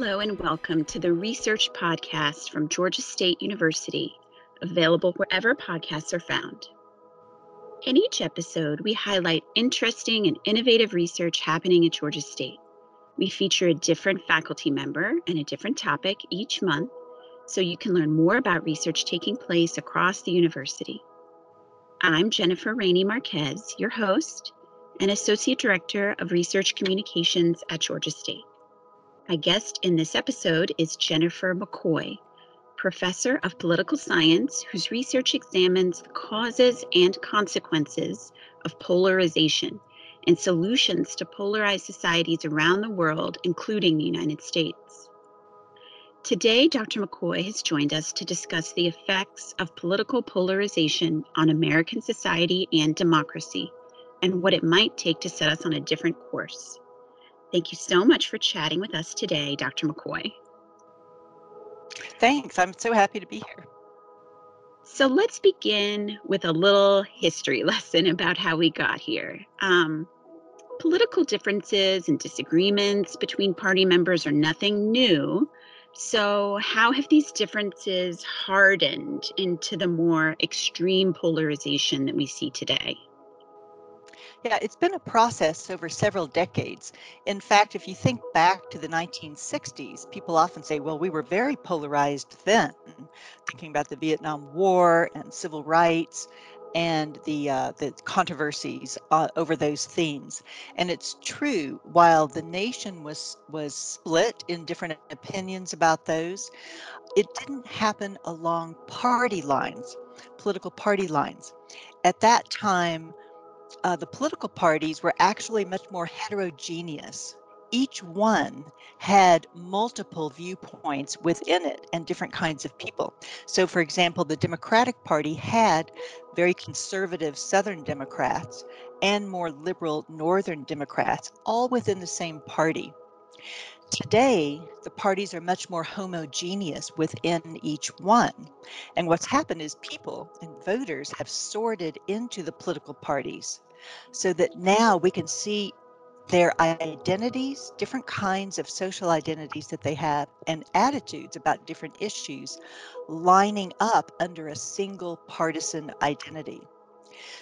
Hello, and welcome to the Research Podcast from Georgia State University, available wherever podcasts are found. In each episode, we highlight interesting and innovative research happening at Georgia State. We feature a different faculty member and a different topic each month so you can learn more about research taking place across the university. I'm Jennifer Rainey Marquez, your host and Associate Director of Research Communications at Georgia State. My guest in this episode is Jennifer McCoy, professor of political science whose research examines the causes and consequences of polarization and solutions to polarized societies around the world, including the United States. Today, Dr. McCoy has joined us to discuss the effects of political polarization on American society and democracy and what it might take to set us on a different course. Thank you so much for chatting with us today, Dr. McCoy. Thanks. I'm so happy to be here. So let's begin with a little history lesson about how we got here. Um, political differences and disagreements between party members are nothing new. So, how have these differences hardened into the more extreme polarization that we see today? Yeah, it's been a process over several decades. In fact, if you think back to the 1960s, people often say, well, we were very polarized then, thinking about the Vietnam War and civil rights and the uh, the controversies uh, over those themes. And it's true, while the nation was was split in different opinions about those, it didn't happen along party lines, political party lines. At that time, uh, the political parties were actually much more heterogeneous. Each one had multiple viewpoints within it and different kinds of people. So, for example, the Democratic Party had very conservative Southern Democrats and more liberal Northern Democrats, all within the same party. Today, the parties are much more homogeneous within each one. And what's happened is people and voters have sorted into the political parties so that now we can see their identities, different kinds of social identities that they have, and attitudes about different issues lining up under a single partisan identity.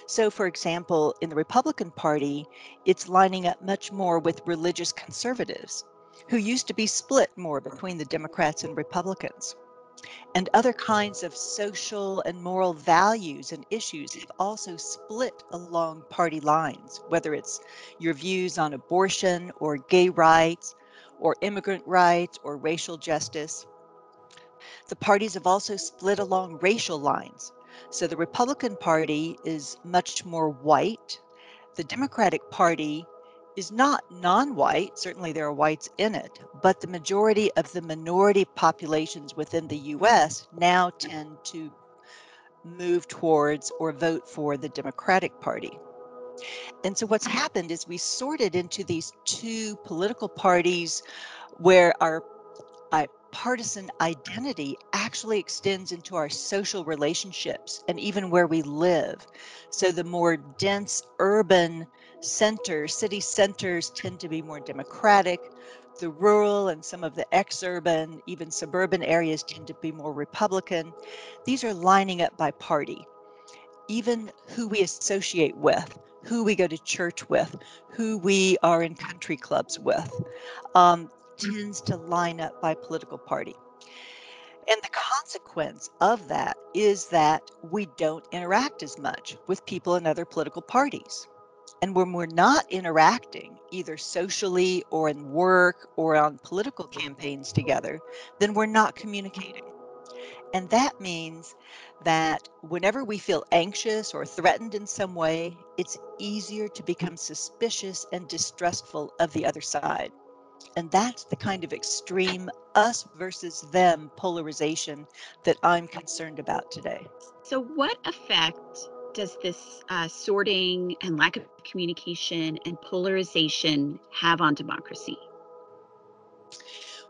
So, for example, in the Republican Party, it's lining up much more with religious conservatives who used to be split more between the Democrats and Republicans and other kinds of social and moral values and issues have also split along party lines, whether it's your views on abortion or gay rights or immigrant rights or racial justice. The parties have also split along racial lines. So the Republican Party is much more white. The Democratic Party is not non white, certainly there are whites in it, but the majority of the minority populations within the US now tend to move towards or vote for the Democratic Party. And so what's happened is we sorted into these two political parties where our uh, partisan identity actually extends into our social relationships and even where we live. So the more dense urban centers, city centers tend to be more democratic. The rural and some of the ex-urban, even suburban areas tend to be more Republican. These are lining up by party. Even who we associate with, who we go to church with, who we are in country clubs with, um, tends to line up by political party. And the consequence of that is that we don't interact as much with people in other political parties. And when we're not interacting, either socially or in work or on political campaigns together, then we're not communicating. And that means that whenever we feel anxious or threatened in some way, it's easier to become suspicious and distrustful of the other side. And that's the kind of extreme us versus them polarization that I'm concerned about today. So, what effect does this uh, sorting and lack of communication and polarization have on democracy?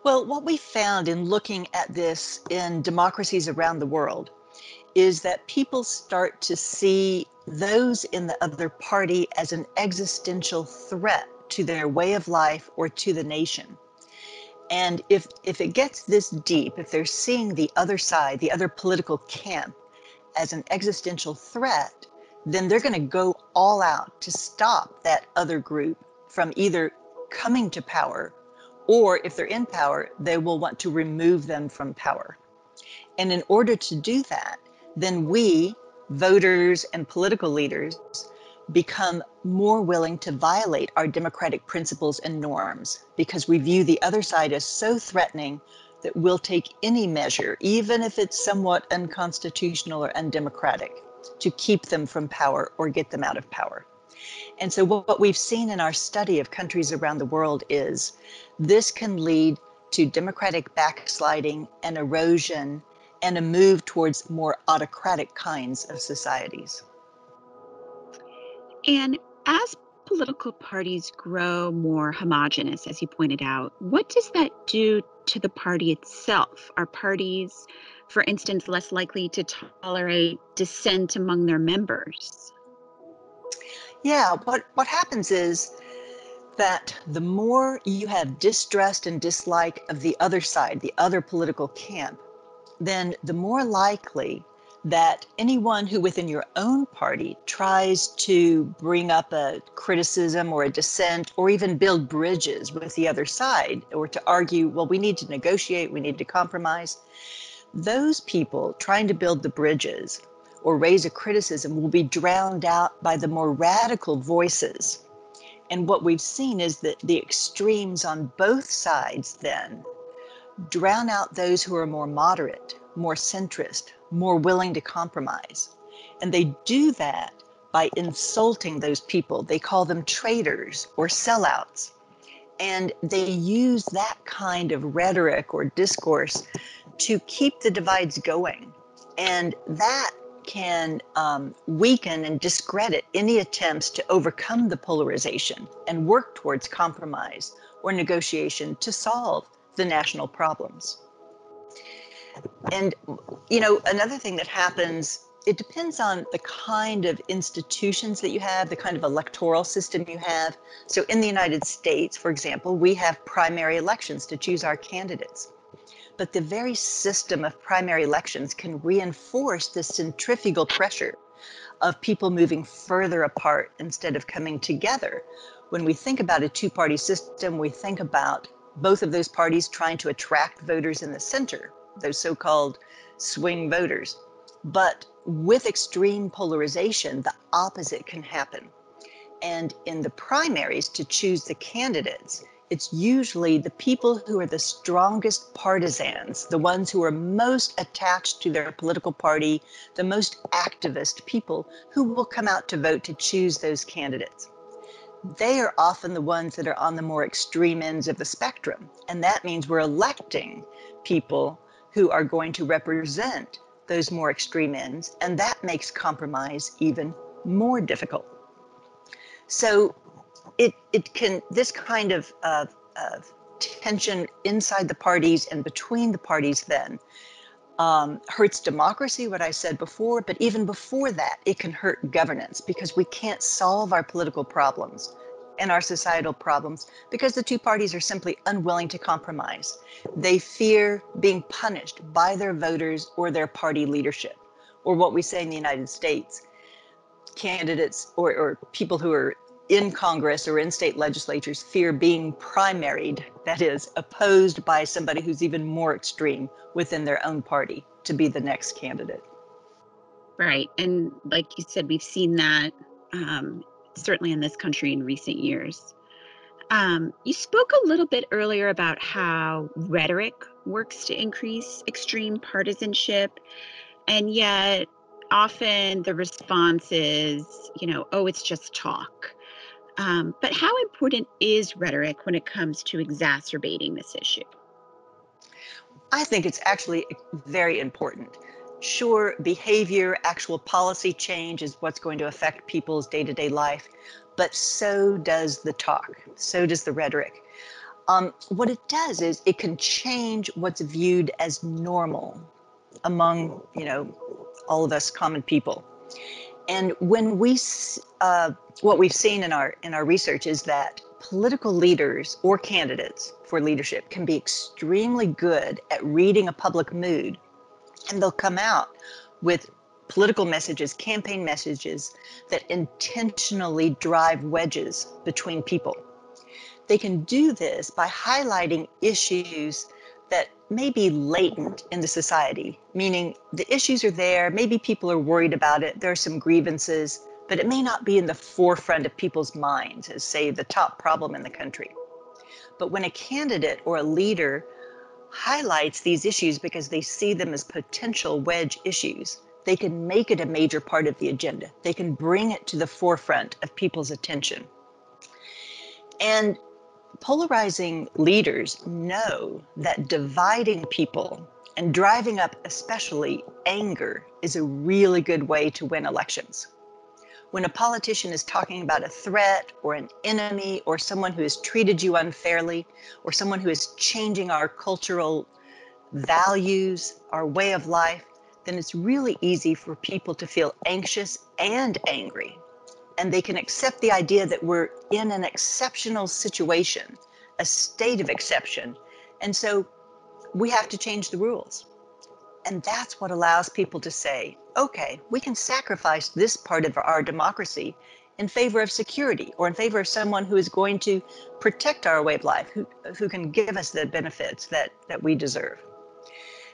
Well, what we found in looking at this in democracies around the world is that people start to see those in the other party as an existential threat to their way of life or to the nation. And if, if it gets this deep, if they're seeing the other side, the other political camp, as an existential threat, then they're going to go all out to stop that other group from either coming to power or if they're in power, they will want to remove them from power. And in order to do that, then we, voters and political leaders, become more willing to violate our democratic principles and norms because we view the other side as so threatening that we'll take any measure, even if it's somewhat unconstitutional or undemocratic, to keep them from power or get them out of power. And so, what we've seen in our study of countries around the world is this can lead to democratic backsliding and erosion and a move towards more autocratic kinds of societies. And as political parties grow more homogenous, as you pointed out, what does that do to the party itself? Are parties, for instance, less likely to tolerate dissent among their members? Yeah, what, what happens is that the more you have distrust and dislike of the other side, the other political camp, then the more likely that anyone who within your own party tries to bring up a criticism or a dissent or even build bridges with the other side or to argue, well, we need to negotiate, we need to compromise, those people trying to build the bridges or raise a criticism will be drowned out by the more radical voices. And what we've seen is that the extremes on both sides then drown out those who are more moderate, more centrist, more willing to compromise. And they do that by insulting those people. They call them traitors or sellouts. And they use that kind of rhetoric or discourse to keep the divides going. And that can um, weaken and discredit any attempts to overcome the polarization and work towards compromise or negotiation to solve the national problems. And, you know, another thing that happens, it depends on the kind of institutions that you have, the kind of electoral system you have. So in the United States, for example, we have primary elections to choose our candidates. But the very system of primary elections can reinforce the centrifugal pressure of people moving further apart instead of coming together. When we think about a two party system, we think about both of those parties trying to attract voters in the center, those so called swing voters. But with extreme polarization, the opposite can happen. And in the primaries, to choose the candidates, it's usually the people who are the strongest partisans, the ones who are most attached to their political party, the most activist people who will come out to vote to choose those candidates they are often the ones that are on the more extreme ends of the spectrum. And that means we're electing people who are going to represent those more extreme ends. And that makes compromise even more difficult. So it, it can, this kind of, of, of tension inside the parties and between the parties then um, hurts democracy, what I said before, but even before that, it can hurt governance because we can't solve our political problems and our societal problems because the two parties are simply unwilling to compromise. They fear being punished by their voters or their party leadership, or what we say in the United States candidates or, or people who are in Congress or in state legislatures fear being primaried, that is, opposed by somebody who's even more extreme within their own party to be the next candidate. Right. And like you said, we've seen that um, certainly in this country in recent years. Um, you spoke a little bit earlier about how rhetoric works to increase extreme partisanship, and yet often the response is, you know, oh, it's just talk. Um, but how important is rhetoric when it comes to exacerbating this issue? I think it's actually very important. Sure, behavior, actual policy change is what's going to affect people's day to day life, but so does the talk, so does the rhetoric. Um, what it does is it can change what's viewed as normal among, you know, all of us common people. And when we, uh, what we've seen in our in our research is that political leaders or candidates for leadership can be extremely good at reading a public mood, and they'll come out with political messages, campaign messages that intentionally drive wedges between people. They can do this by highlighting issues that may be latent in the society, meaning the issues are there, maybe people are worried about it, there are some grievances, but it may not be in the forefront of people's minds as, say, the top problem in the country. But when a candidate or a leader highlights these issues because they see them as potential wedge issues, they can make it a major part of the agenda. They can bring it to the forefront of people's attention. And polarizing leaders know that dividing people and driving up especially anger is a really good way to win elections. When a politician is talking about a threat or an enemy or someone who has treated you unfairly or someone who is changing our cultural values, our way of life, then it's really easy for people to feel anxious and angry and they can accept the idea that we're in an exceptional situation, a state of exception. And so we have to change the rules. And that's what allows people to say, okay, we can sacrifice this part of our democracy in favor of security or in favor of someone who is going to protect our way of life, who, who can give us the benefits that, that we deserve.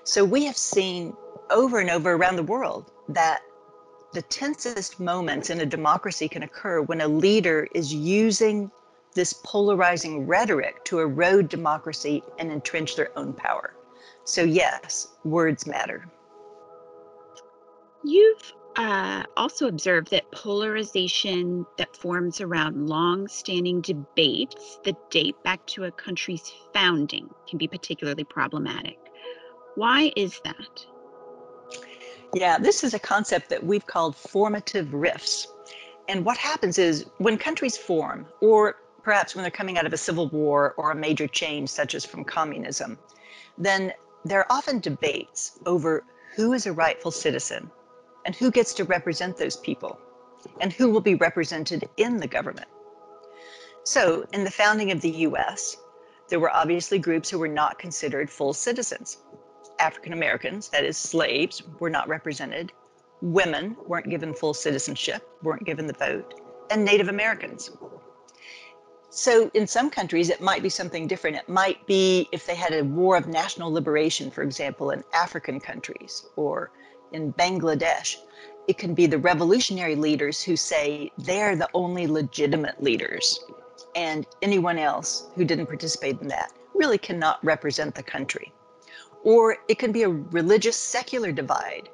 So we have seen over and over around the world that the tensest moments in a democracy can occur when a leader is using this polarizing rhetoric to erode democracy and entrench their own power. So, yes, words matter. You've uh, also observed that polarization that forms around long standing debates that date back to a country's founding can be particularly problematic. Why is that? Yeah, this is a concept that we've called formative rifts. And what happens is when countries form, or perhaps when they're coming out of a civil war or a major change, such as from communism, then there are often debates over who is a rightful citizen and who gets to represent those people and who will be represented in the government. So, in the founding of the US, there were obviously groups who were not considered full citizens. African Americans, that is, slaves, were not represented. Women weren't given full citizenship, weren't given the vote, and Native Americans. So, in some countries, it might be something different. It might be if they had a war of national liberation, for example, in African countries or in Bangladesh. It can be the revolutionary leaders who say they're the only legitimate leaders, and anyone else who didn't participate in that really cannot represent the country or it can be a religious secular divide.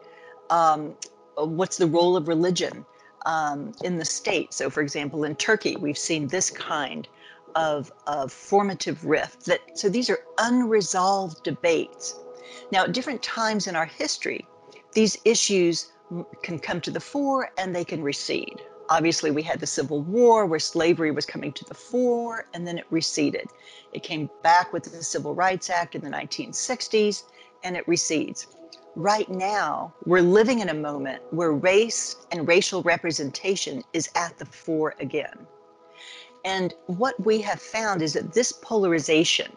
Um, what's the role of religion um, in the state? So, for example, in Turkey, we've seen this kind of, of formative rift. That so these are unresolved debates. Now, at different times in our history, these issues can come to the fore and they can recede. Obviously, we had the Civil War where slavery was coming to the fore and then it receded. It came back with the Civil Rights Act in the 1960s and it recedes. Right now, we're living in a moment where race and racial representation is at the fore again. And what we have found is that this polarization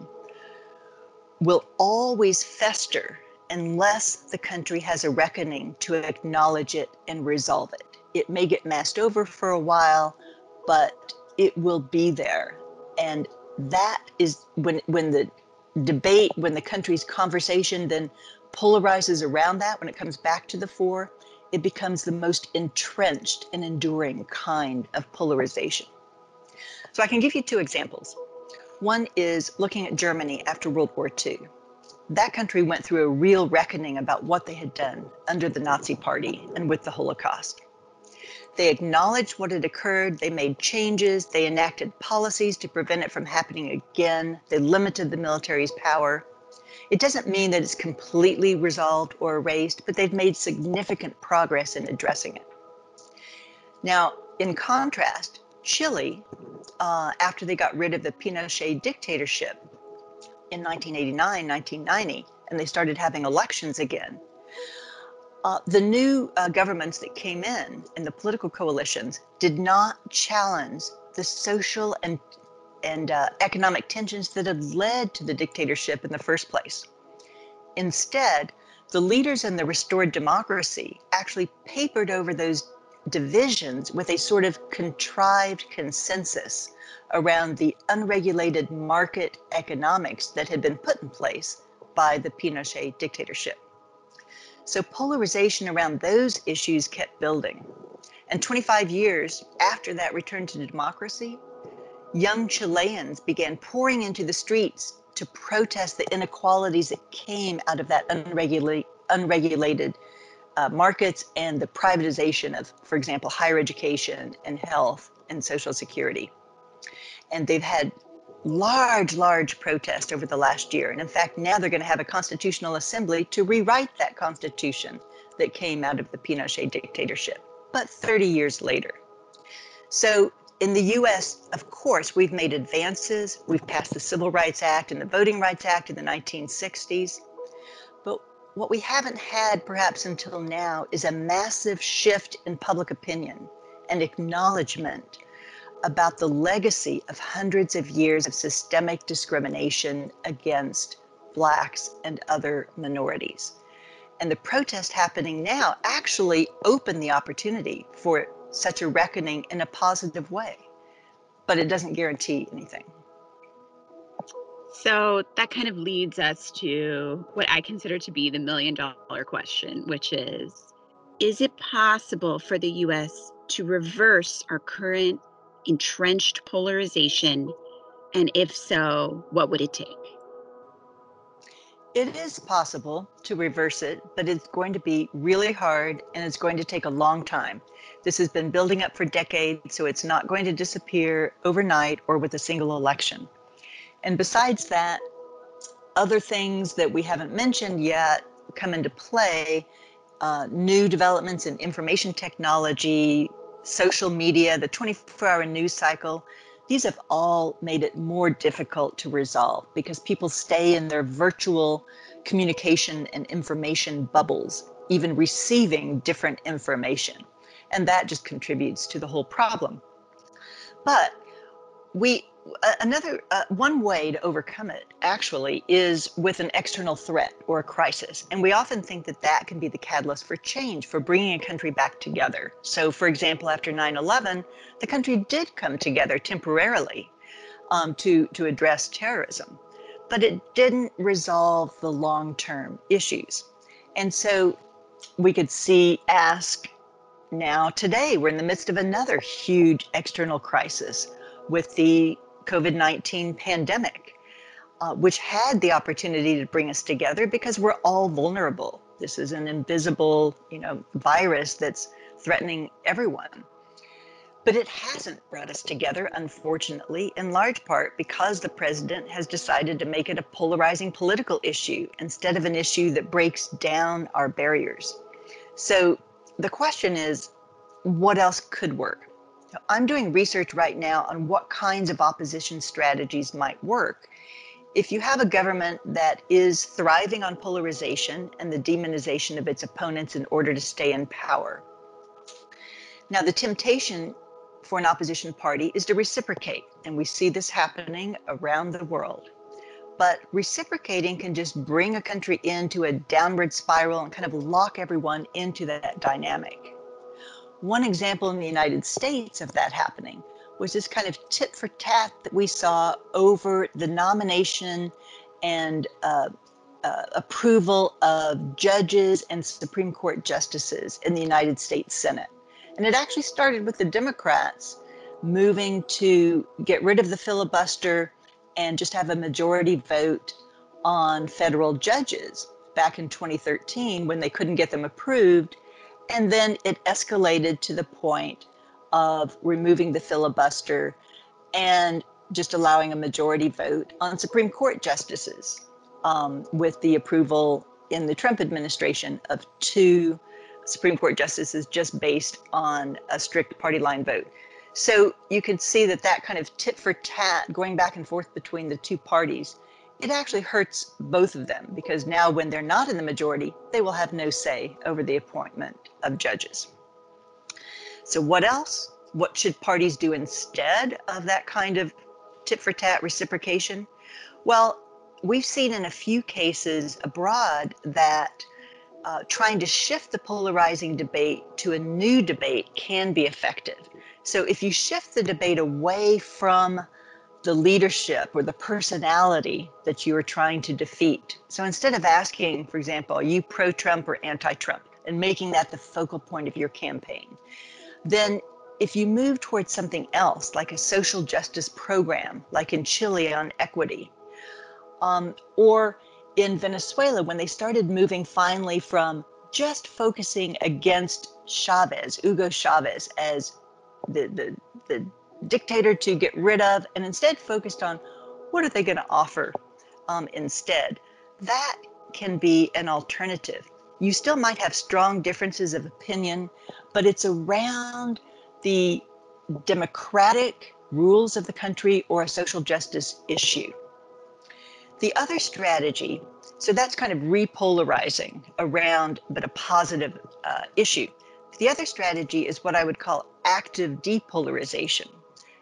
will always fester unless the country has a reckoning to acknowledge it and resolve it it may get masked over for a while, but it will be there. And that is when when the debate, when the country's conversation then polarizes around that, when it comes back to the fore, it becomes the most entrenched and enduring kind of polarization. So I can give you two examples. One is looking at Germany after World War II. That country went through a real reckoning about what they had done under the Nazi Party and with the Holocaust. They acknowledged what had occurred. They made changes. They enacted policies to prevent it from happening again. They limited the military's power. It doesn't mean that it's completely resolved or erased, but they've made significant progress in addressing it. Now, in contrast, Chile, uh, after they got rid of the Pinochet dictatorship in 1989, 1990, and they started having elections again, uh, the new uh, governments that came in and the political coalitions did not challenge the social and and uh, economic tensions that had led to the dictatorship in the first place. Instead, the leaders in the restored democracy actually papered over those divisions with a sort of contrived consensus around the unregulated market economics that had been put in place by the Pinochet dictatorship. So polarization around those issues kept building. And 25 years after that return to democracy, young Chileans began pouring into the streets to protest the inequalities that came out of that unregulated, unregulated uh, markets and the privatization of, for example, higher education and health and social security. And they've had large, large protest over the last year. And in fact, now they're going to have a constitutional assembly to rewrite that constitution that came out of the Pinochet dictatorship, but 30 years later. So in the US, of course, we've made advances. We've passed the Civil Rights Act and the Voting Rights Act in the 1960s. What we haven't had perhaps until now is a massive shift in public opinion and acknowledgement about the legacy of hundreds of years of systemic discrimination against Blacks and other minorities. And the protest happening now actually opened the opportunity for such a reckoning in a positive way, but it doesn't guarantee anything. So that kind of leads us to what I consider to be the million dollar question, which is Is it possible for the US to reverse our current entrenched polarization? And if so, what would it take? It is possible to reverse it, but it's going to be really hard and it's going to take a long time. This has been building up for decades, so it's not going to disappear overnight or with a single election. And besides that, other things that we haven't mentioned yet come into play. Uh, new developments in information technology, social media, the 24 hour news cycle, these have all made it more difficult to resolve because people stay in their virtual communication and information bubbles, even receiving different information. And that just contributes to the whole problem. But we another uh, one way to overcome it actually is with an external threat or a crisis. And we often think that that can be the catalyst for change for bringing a country back together. So for example after 9-11 the country did come together temporarily um, to to address terrorism. But it didn't resolve the long-term issues. And so we could see ask now today we're in the midst of another huge external crisis with the COVID 19 pandemic, uh, which had the opportunity to bring us together because we're all vulnerable. This is an invisible, you know, virus that's threatening everyone. But it hasn't brought us together, unfortunately, in large part because the president has decided to make it a polarizing political issue instead of an issue that breaks down our barriers. So the question is what else could work? I'm doing research right now on what kinds of opposition strategies might work. If you have a government that is thriving on polarization and the demonization of its opponents in order to stay in power. Now, the temptation for an opposition party is to reciprocate, and we see this happening around the world. But reciprocating can just bring a country into a downward spiral and kind of lock everyone into that dynamic. One example in the United States of that happening was this kind of tit for tat that we saw over the nomination and uh, uh, approval of judges and Supreme Court justices in the United States Senate. And it actually started with the Democrats moving to get rid of the filibuster and just have a majority vote on federal judges back in 2013 when they couldn't get them approved and then it escalated to the point of removing the filibuster and just allowing a majority vote on Supreme Court justices um, with the approval in the Trump administration of two Supreme Court justices just based on a strict party line vote. So you could see that that kind of tit for tat going back and forth between the two parties it actually hurts both of them because now when they're not in the majority, they will have no say over the appointment of judges. So what else? What should parties do instead of that kind of tit for tat reciprocation? Well, we've seen in a few cases abroad that uh, trying to shift the polarizing debate to a new debate can be effective. So if you shift the debate away from the leadership or the personality that you are trying to defeat. So instead of asking, for example, are you pro Trump or anti Trump, and making that the focal point of your campaign, then if you move towards something else, like a social justice program, like in Chile on equity, um, or in Venezuela, when they started moving finally from just focusing against Chavez, Hugo Chavez, as the, the, the dictator to get rid of, and instead focused on what are they going to offer um, instead. That can be an alternative. You still might have strong differences of opinion, but it's around the democratic rules of the country or a social justice issue. The other strategy, so that's kind of repolarizing around, but a positive uh, issue. The other strategy is what I would call active depolarization.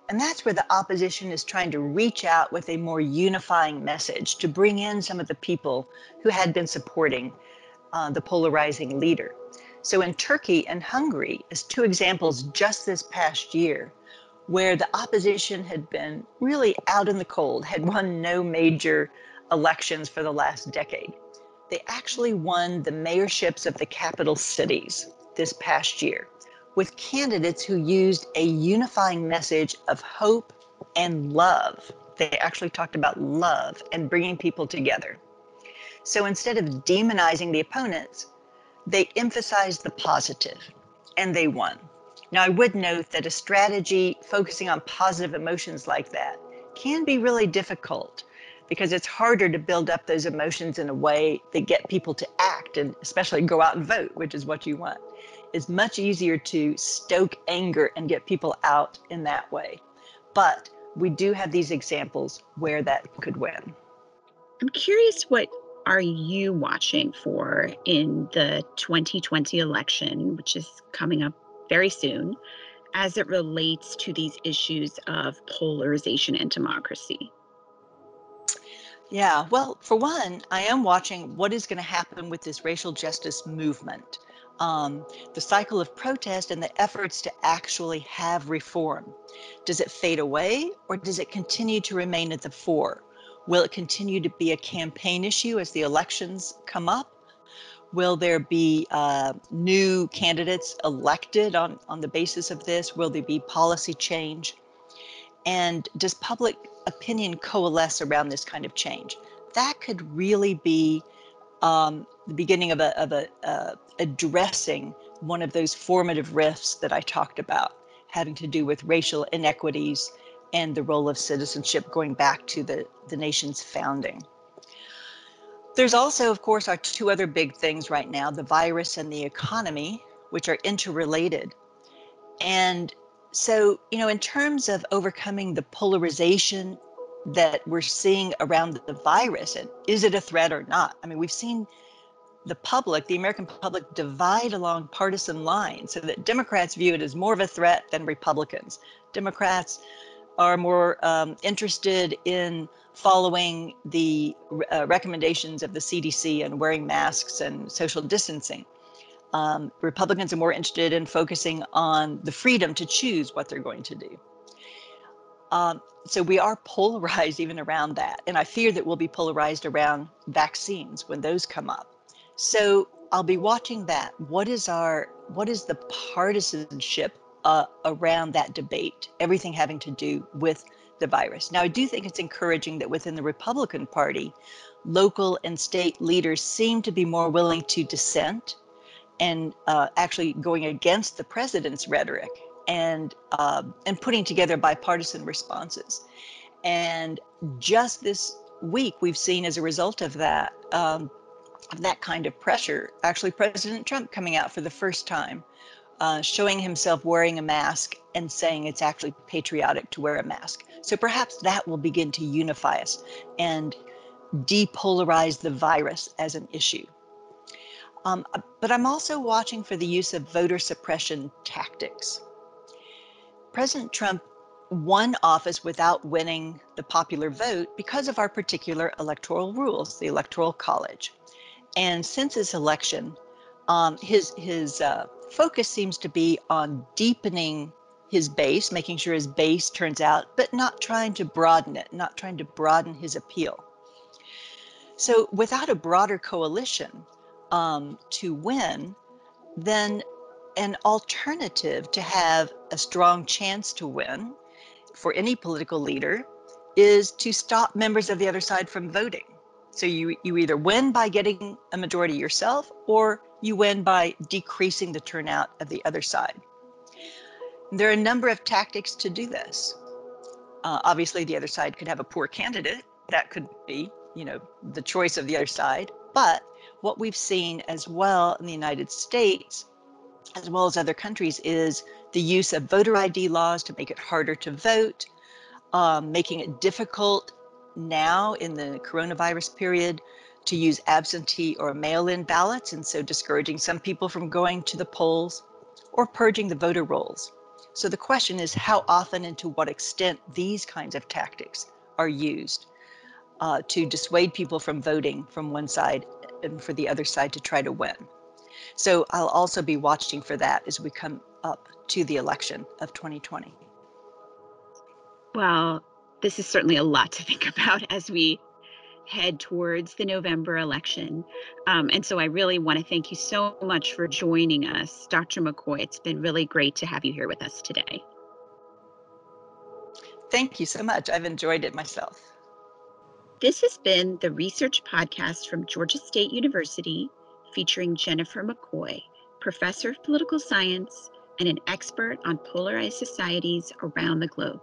And that's where the opposition is trying to reach out with a more unifying message to bring in some of the people who had been supporting uh, the polarizing leader. So in Turkey and Hungary, as two examples just this past year, where the opposition had been really out in the cold, had won no major elections for the last decade. They actually won the mayorships of the capital cities this past year with candidates who used a unifying message of hope and love. They actually talked about love and bringing people together. So instead of demonizing the opponents, they emphasized the positive and they won. Now, I would note that a strategy focusing on positive emotions like that can be really difficult because it's harder to build up those emotions in a way that get people to act and especially go out and vote, which is what you want it's much easier to stoke anger and get people out in that way. But we do have these examples where that could win. I'm curious what are you watching for in the 2020 election, which is coming up very soon, as it relates to these issues of polarization and democracy? Yeah, well, for one, I am watching what is going to happen with this racial justice movement um, the cycle of protest and the efforts to actually have reform. Does it fade away or does it continue to remain at the fore? Will it continue to be a campaign issue as the elections come up? Will there be uh, new candidates elected on, on the basis of this? Will there be policy change? And does public opinion coalesce around this kind of change? That could really be um, the beginning of a, of a uh, addressing one of those formative rifts that I talked about, having to do with racial inequities and the role of citizenship going back to the, the nation's founding. There's also, of course, our two other big things right now the virus and the economy, which are interrelated. And so, you know, in terms of overcoming the polarization that we're seeing around the virus, and is it a threat or not? I mean, we've seen the public, the American public, divide along partisan lines so that Democrats view it as more of a threat than Republicans. Democrats are more um, interested in following the uh, recommendations of the CDC and wearing masks and social distancing. Um, Republicans are more interested in focusing on the freedom to choose what they're going to do. Um, so we are polarized even around that. And I fear that we'll be polarized around vaccines when those come up. So I'll be watching that. What is our what is the partisanship uh, around that debate? Everything having to do with the virus. Now, I do think it's encouraging that within the Republican Party, local and state leaders seem to be more willing to dissent and uh, actually going against the president's rhetoric and uh, and putting together bipartisan responses. And just this week, we've seen as a result of that um, that kind of pressure. Actually, President Trump coming out for the first time, uh, showing himself wearing a mask and saying it's actually patriotic to wear a mask. So perhaps that will begin to unify us and depolarize the virus as an issue. Um, but I'm also watching for the use of voter suppression tactics. President Trump won office without winning the popular vote because of our particular electoral rules, the Electoral College. And since his election, um, his his uh, focus seems to be on deepening his base, making sure his base turns out, but not trying to broaden it, not trying to broaden his appeal. So, without a broader coalition um, to win, then an alternative to have a strong chance to win for any political leader is to stop members of the other side from voting. So you you either win by getting a majority yourself or you win by decreasing the turnout of the other side. There are a number of tactics to do this. Uh, obviously, the other side could have a poor candidate. That could be, you know, the choice of the other side. But what we've seen as well in the United States, as well as other countries, is the use of voter ID laws to make it harder to vote, um, making it difficult now in the coronavirus period to use absentee or mail in ballots, and so discouraging some people from going to the polls or purging the voter rolls. So the question is how often and to what extent these kinds of tactics are used uh, to dissuade people from voting from one side and for the other side to try to win. So I'll also be watching for that as we come up to the election of 2020. Well, this is certainly a lot to think about as we head towards the November election. Um, and so I really want to thank you so much for joining us, Dr. McCoy. It's been really great to have you here with us today. Thank you so much. I've enjoyed it myself. This has been the Research Podcast from Georgia State University featuring Jennifer McCoy, professor of political science and an expert on polarized societies around the globe.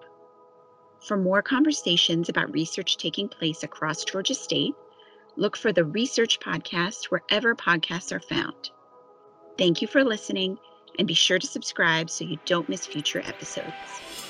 For more conversations about research taking place across Georgia State, look for the Research Podcast wherever podcasts are found. Thank you for listening, and be sure to subscribe so you don't miss future episodes.